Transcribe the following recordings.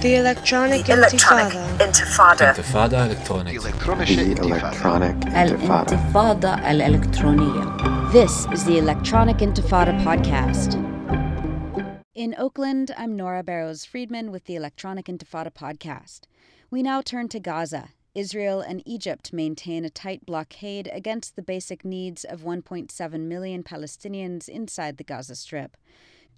The Electronic the Intifada. Intifada Electronic. The Electronic Intifada. Intifada This is the Electronic Intifada podcast. In Oakland, I'm Nora Barrows Friedman with the Electronic Intifada podcast. We now turn to Gaza. Israel and Egypt maintain a tight blockade against the basic needs of 1.7 million Palestinians inside the Gaza Strip.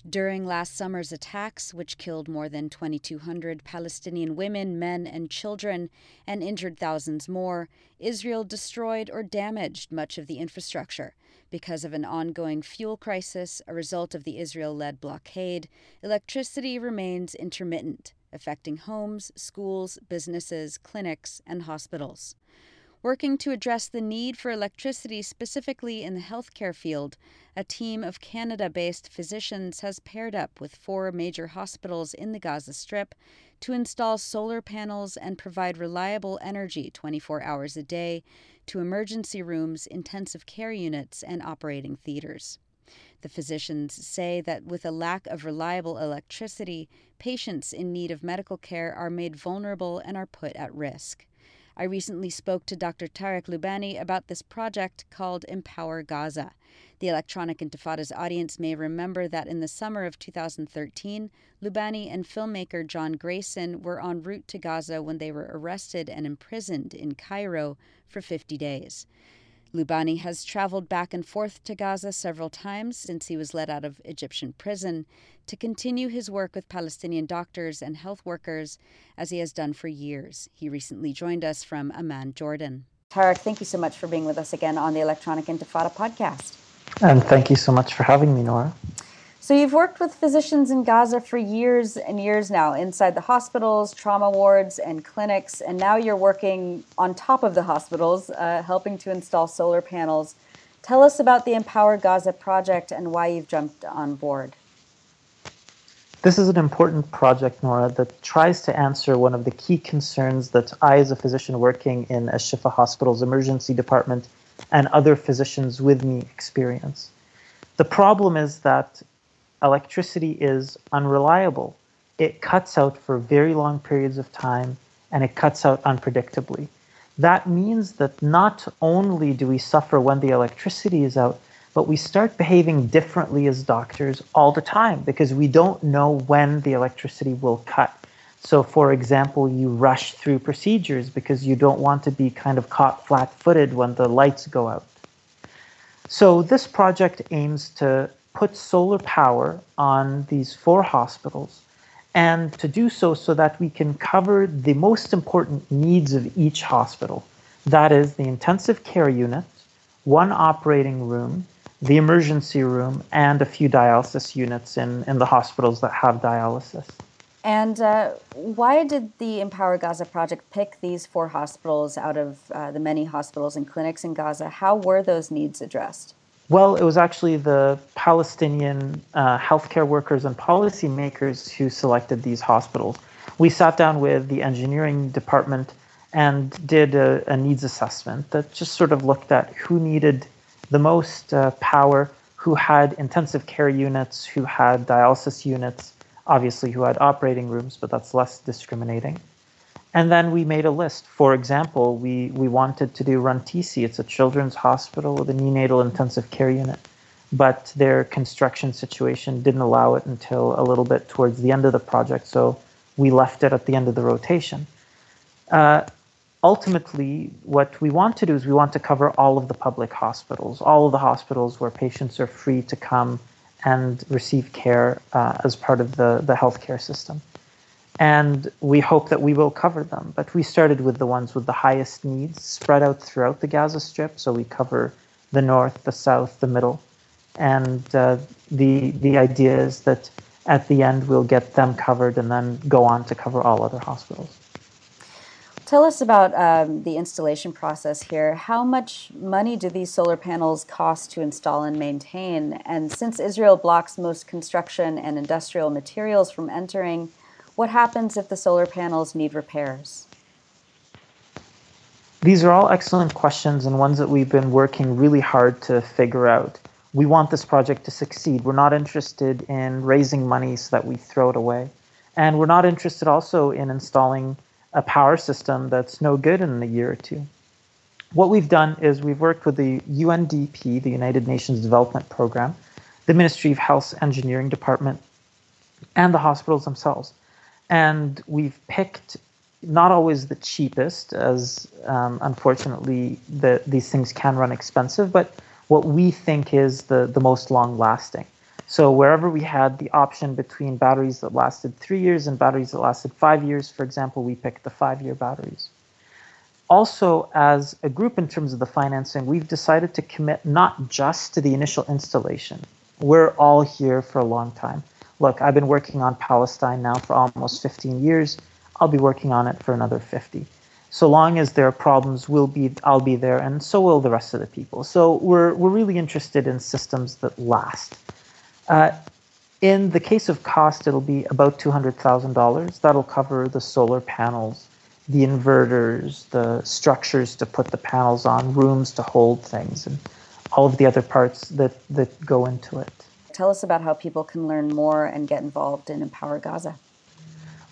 During last summer's attacks, which killed more than 2,200 Palestinian women, men, and children, and injured thousands more, Israel destroyed or damaged much of the infrastructure. Because of an ongoing fuel crisis, a result of the Israel led blockade, electricity remains intermittent, affecting homes, schools, businesses, clinics, and hospitals. Working to address the need for electricity specifically in the healthcare field, a team of Canada based physicians has paired up with four major hospitals in the Gaza Strip to install solar panels and provide reliable energy 24 hours a day to emergency rooms, intensive care units, and operating theaters. The physicians say that with a lack of reliable electricity, patients in need of medical care are made vulnerable and are put at risk. I recently spoke to Dr. Tarek Loubani about this project called Empower Gaza. The Electronic Intifada's audience may remember that in the summer of 2013, Loubani and filmmaker John Greyson were en route to Gaza when they were arrested and imprisoned in Cairo for 50 days. Loubani has traveled back and forth to Gaza several times since he was let out of Egyptian prison to continue his work with Palestinian doctors and health workers, as he has done for years. He recently joined us from Amman, Jordan. Tarek, thank you so much for being with us again on the Electronic Intifada podcast. And thank you so much for having me, Nora. So, you've worked with physicians in Gaza for years and years now, inside the hospitals, trauma wards, and clinics, and now you're working on top of the hospitals, uh, helping to install solar panels. Tell us about the Empower Gaza project and why you've jumped on board. This is an important project, Nora, that tries to answer one of the key concerns that I, as a physician working in al-Shifa Hospital's emergency department, and other physicians with me experience. The problem is that electricity is unreliable. It cuts out for very long periods of time and it cuts out unpredictably. That means that not only do we suffer when the electricity is out, but we start behaving differently as doctors all the time because we don't know when the electricity will cut. So, for example, you rush through procedures because you don't want to be kind of caught flat footed when the lights go out. So, this project aims to put solar power on these four hospitals and to do so so that we can cover the most important needs of each hospital. That is the intensive care unit, one operating room, the emergency room, and a few dialysis units in, in the hospitals that have dialysis. And uh, why did the Empower Gaza project pick these four hospitals out of uh, the many hospitals and clinics in Gaza? How were those needs addressed? Well, it was actually the Palestinian uh, healthcare workers and policymakers who selected these hospitals. We sat down with the engineering department and did a, a needs assessment that just sort of looked at who needed the most uh, power, who had intensive care units, who had dialysis units, obviously who had operating rooms, but that's less discriminating. And then we made a list. For example, we, we wanted to do Rantisi. It's a children's hospital with a neonatal intensive care unit. But their construction situation didn't allow it until a little bit towards the end of the project. So we left it at the end of the rotation. Uh, ultimately, what we want to do is we want to cover all of the public hospitals, all of the hospitals where patients are free to come and receive care uh, as part of the, the healthcare system. And we hope that we will cover them. But we started with the ones with the highest needs spread out throughout the Gaza Strip. So we cover the north, the south, the middle. And uh, the, the idea is that at the end we'll get them covered and then go on to cover all other hospitals. Tell us about um, the installation process here. How much money do these solar panels cost to install and maintain? And since Israel blocks most construction and industrial materials from entering, what happens if the solar panels need repairs? These are all excellent questions and ones that we've been working really hard to figure out. We want this project to succeed. We're not interested in raising money so that we throw it away. And we're not interested also in installing a power system that's no good in a year or two. What we've done is we've worked with the UNDP, the United Nations Development Program, the Ministry of Health's Engineering Department, and the hospitals themselves. And we've picked not always the cheapest, as um, unfortunately the, these things can run expensive, but what we think is the, the most long lasting. So wherever we had the option between batteries that lasted three years and batteries that lasted five years, for example, we picked the five-year batteries. Also, as a group in terms of the financing, we've decided to commit not just to the initial installation. We're all here for a long time. Look, I've been working on Palestine now for almost 15 years. I'll be working on it for another 50 so long as there are problems, we'll be, I'll be there, and so will the rest of the people. So we're, we're really interested in systems that last. Uh, in the case of cost, it'll be about $200,000. That'll cover the solar panels, the inverters, the structures to put the panels on, rooms to hold things, and all of the other parts that, that go into it. Tell us about how people can learn more and get involved in Empower Gaza.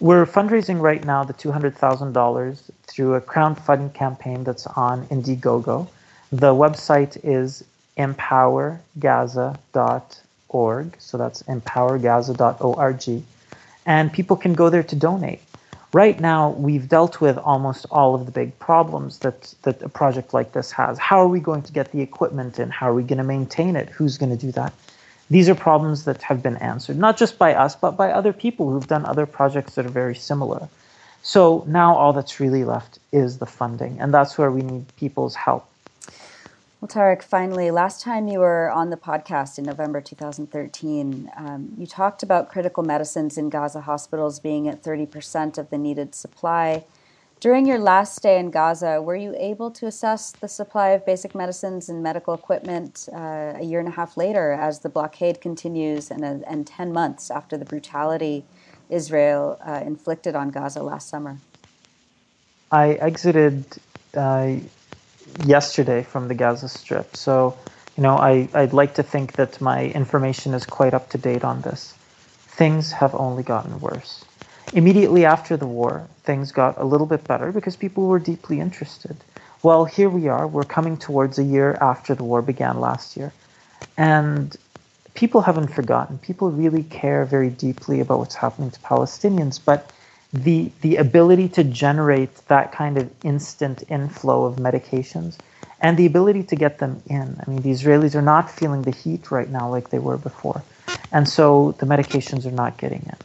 We're fundraising right now the $200,000 through a crowdfunding campaign that's on Indiegogo. The website is empowergaza.org. So that's empowergaza.org. And people can go there to donate. Right now, we've dealt with almost all of the big problems that, that a project like this has. How are we going to get the equipment in? How are we going to maintain it? Who's going to do that? These are problems that have been answered, not just by us, but by other people who've done other projects that are very similar. So now all that's really left is the funding, and that's where we need people's help. Well, Tarek, finally, last time you were on the podcast in November 2013, um, you talked about critical medicines in Gaza hospitals being at 30% of the needed supply. During your last stay in Gaza, were you able to assess the supply of basic medicines and medical equipment uh, a year and a half later as the blockade continues and, uh, and 10 months after the brutality Israel uh, inflicted on Gaza last summer? I exited uh, yesterday from the Gaza Strip. So, you know, I, I'd like to think that my information is quite up to date on this. Things have only gotten worse. Immediately after the war, things got a little bit better because people were deeply interested. Well, here we are. We're coming towards a year after the war began last year. And people haven't forgotten. People really care very deeply about what's happening to Palestinians. But the the ability to generate that kind of instant inflow of medications and the ability to get them in. I mean, the Israelis are not feeling the heat right now like they were before, and so the medications are not getting in.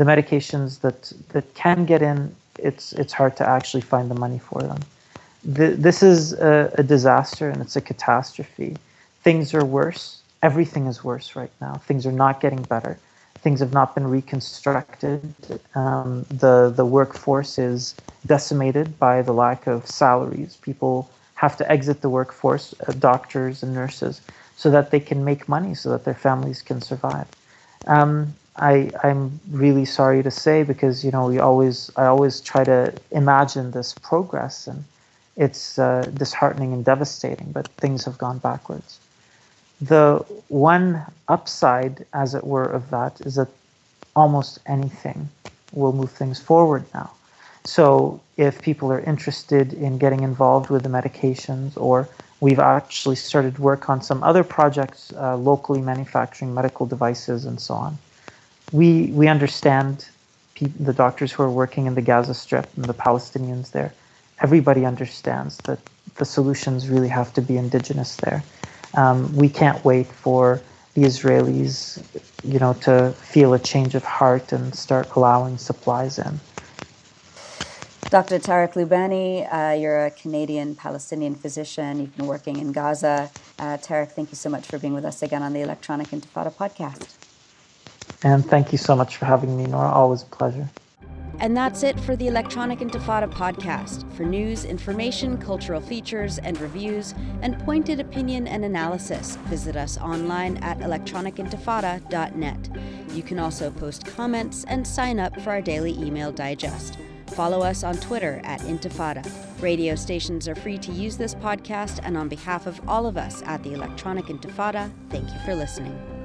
The medications that that can get in, it's it's hard to actually find the money for them. The, this is a, a disaster and it's a catastrophe. Things are worse. Everything is worse right now. Things are not getting better things have not been reconstructed. Um, the the workforce is decimated by the lack of salaries. People have to exit the workforce, uh, doctors and nurses, so that they can make money, so that their families can survive. Um, I I'm really sorry to say because you know we always I always try to imagine this progress and it's uh, disheartening and devastating, but things have gone backwards. The one upside, as it were, of that is that almost anything will move things forward now. So if people are interested in getting involved with the medications, or we've actually started work on some other projects, uh, locally manufacturing medical devices and so on. We we understand the doctors who are working in the Gaza Strip and the Palestinians there. Everybody understands that the solutions really have to be indigenous there. Um, we can't wait for the Israelis, you know, to feel a change of heart and start allowing supplies in. Dr. Tarek Loubani, uh, you're a Canadian Palestinian physician. You've been working in Gaza. Uh, Tarek, thank you so much for being with us again on the Electronic Intifada podcast. And thank you so much for having me, Nora. Always a pleasure. And that's it for the Electronic Intifada podcast. For news, information, cultural features, and reviews, and pointed opinion and analysis, visit us online at electronicintifada.net. You can also post comments and sign up for our daily email digest. Follow us on Twitter at Intifada. Radio stations are free to use this podcast, and on behalf of all of us at the Electronic Intifada, thank you for listening.